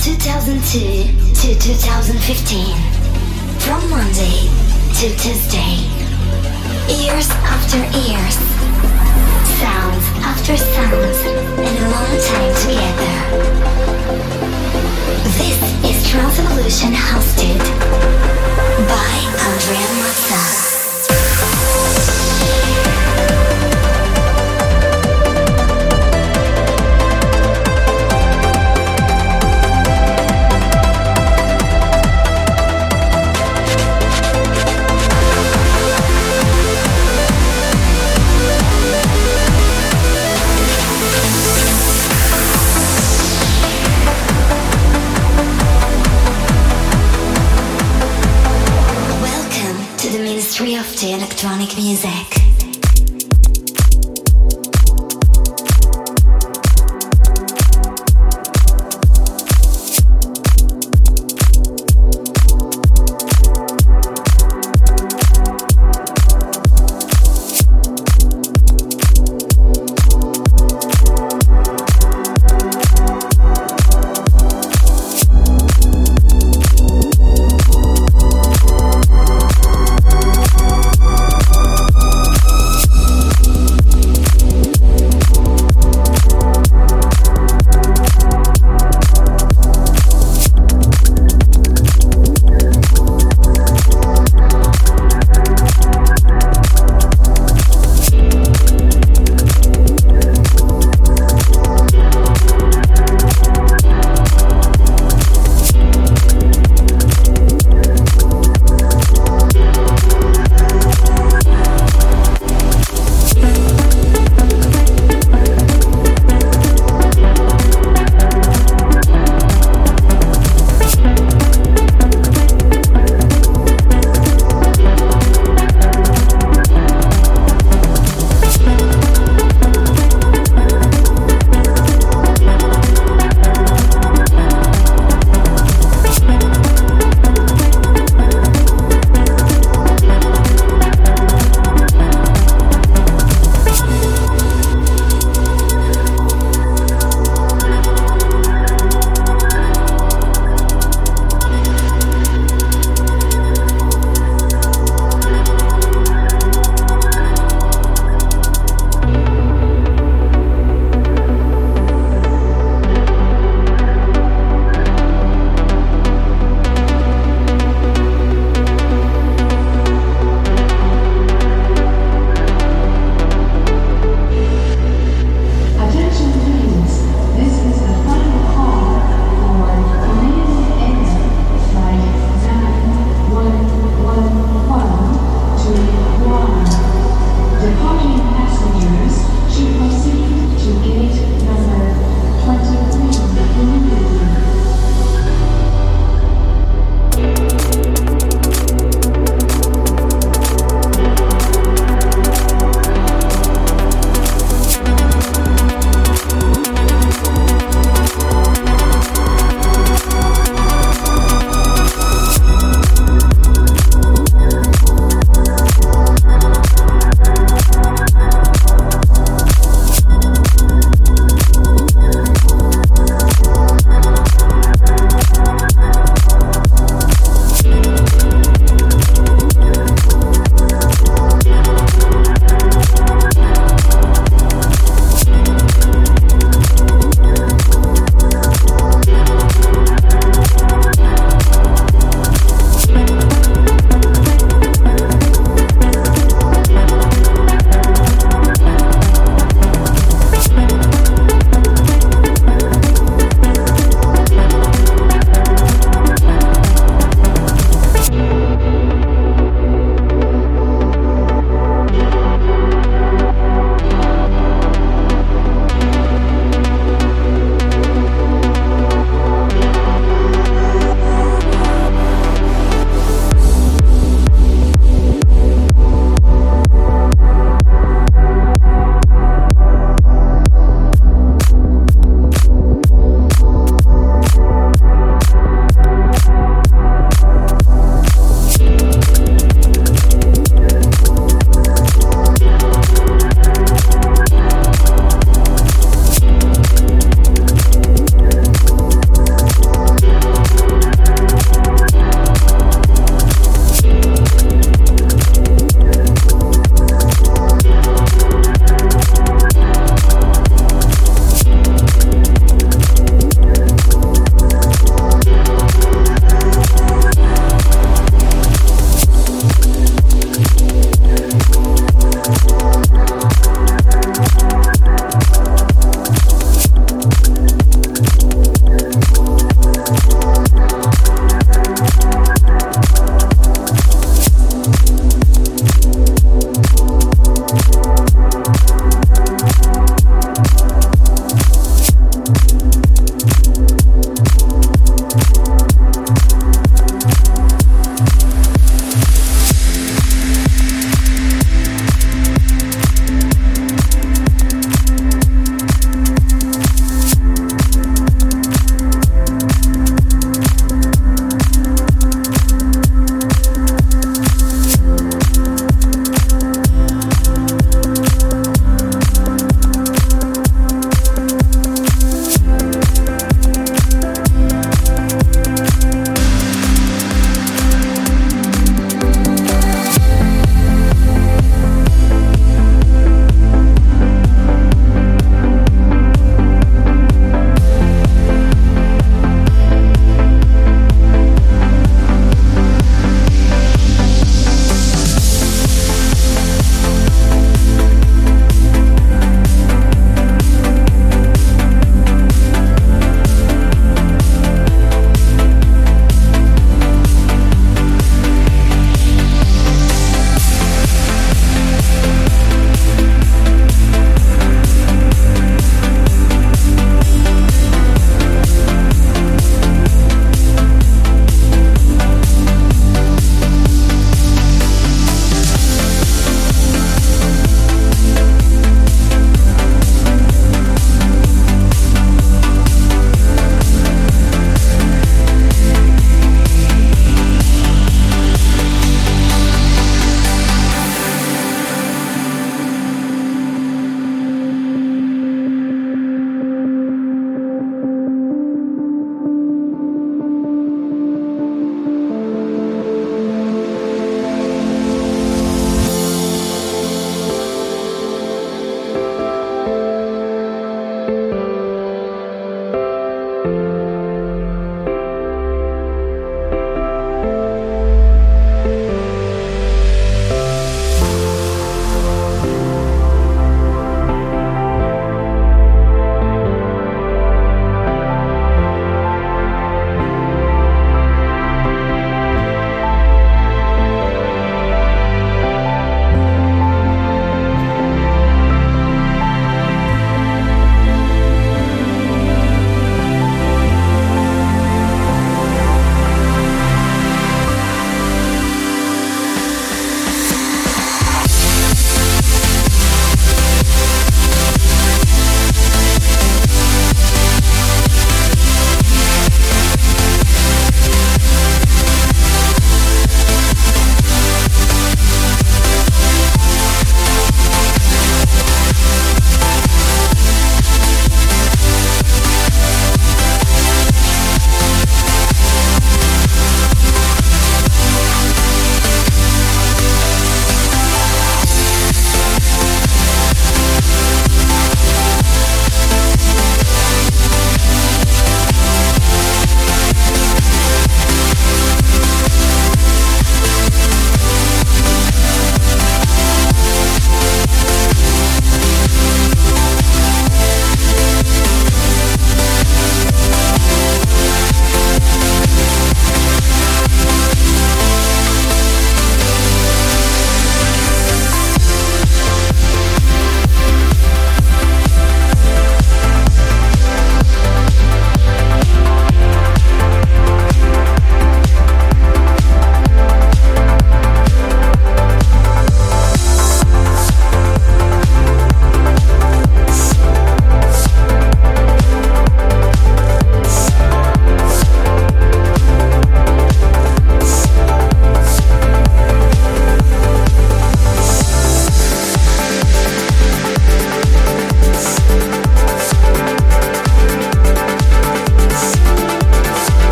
2002 to 2015. From Monday to Tuesday. Years after years. Sounds after sounds. And a long time together. This is Trance Evolution hosted by Andrea Mazza. Electronic music.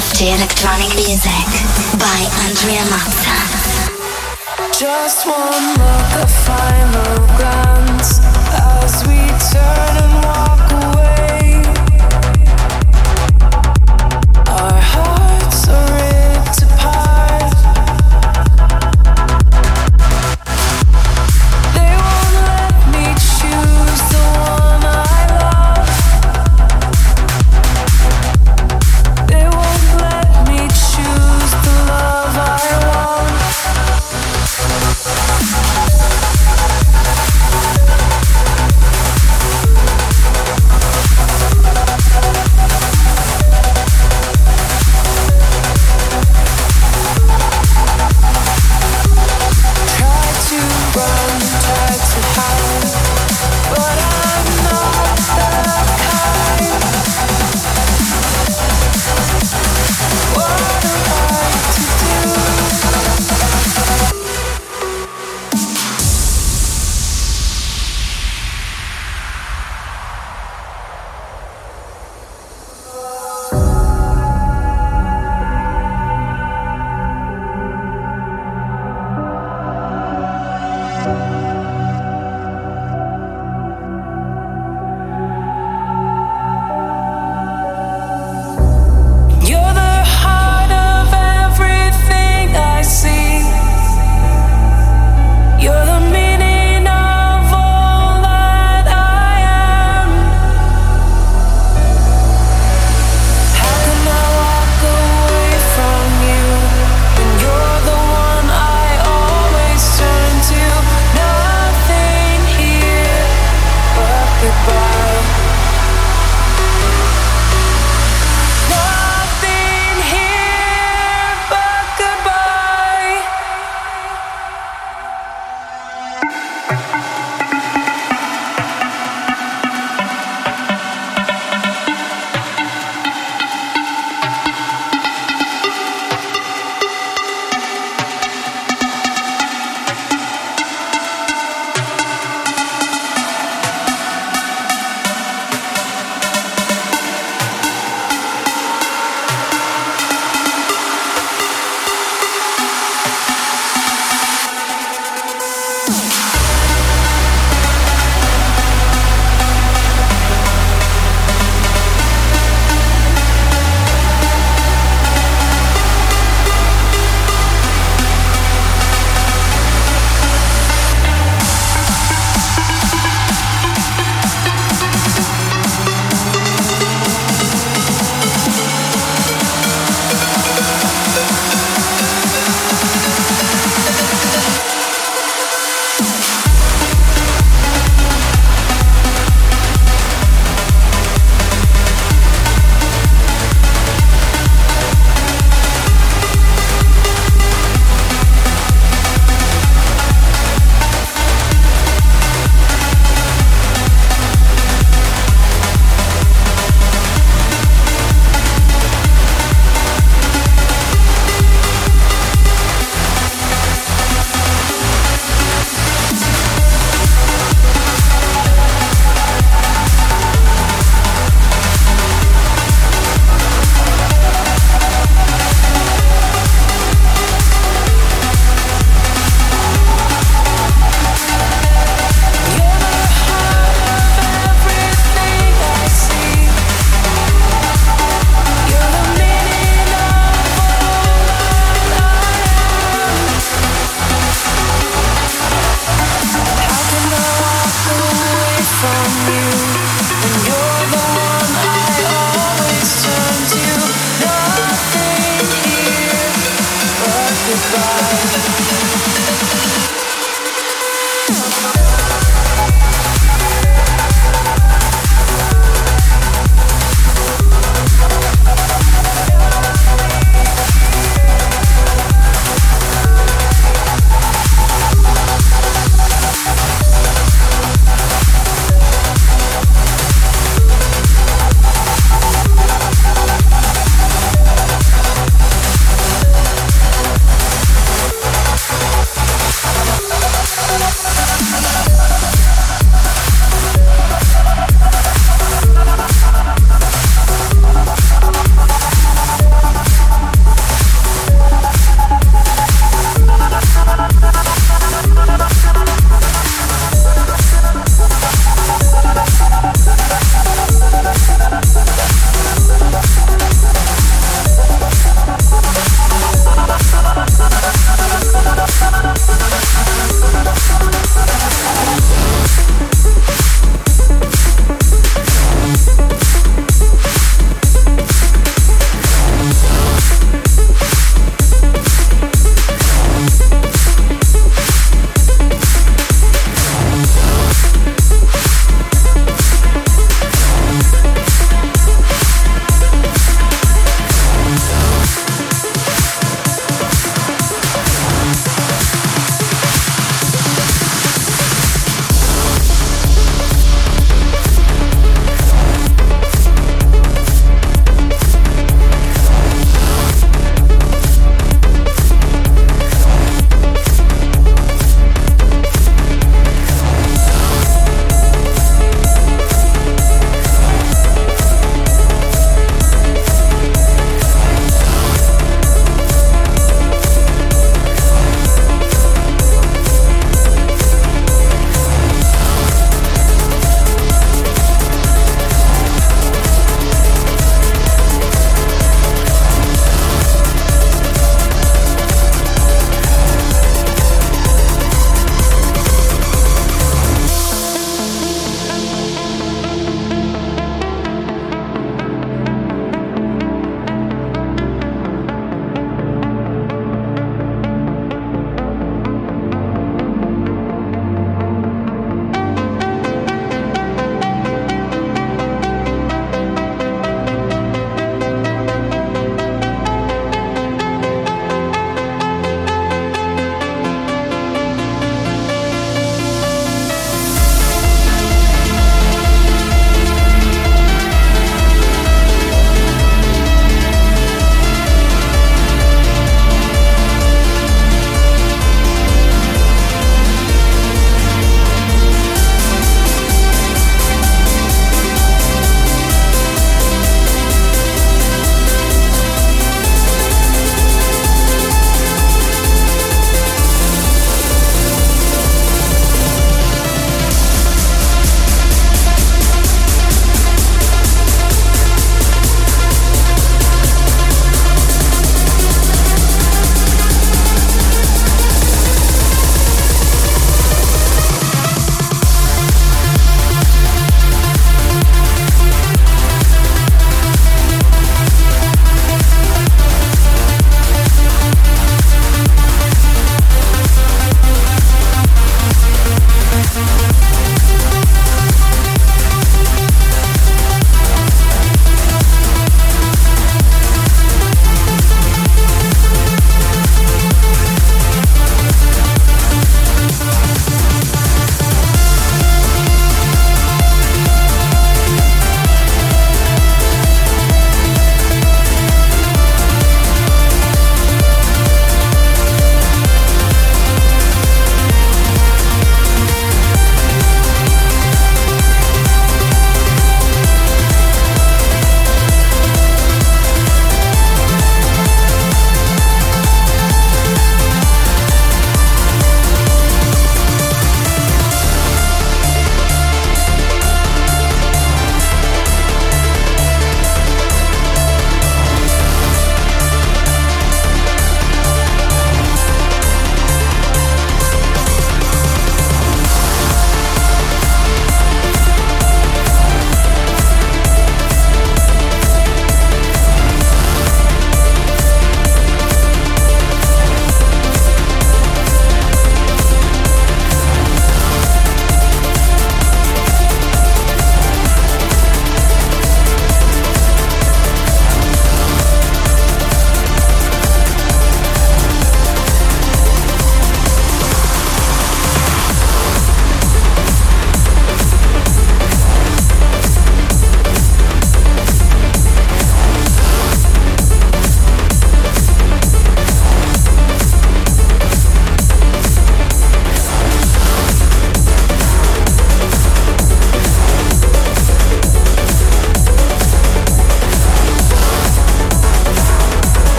The Electronic Music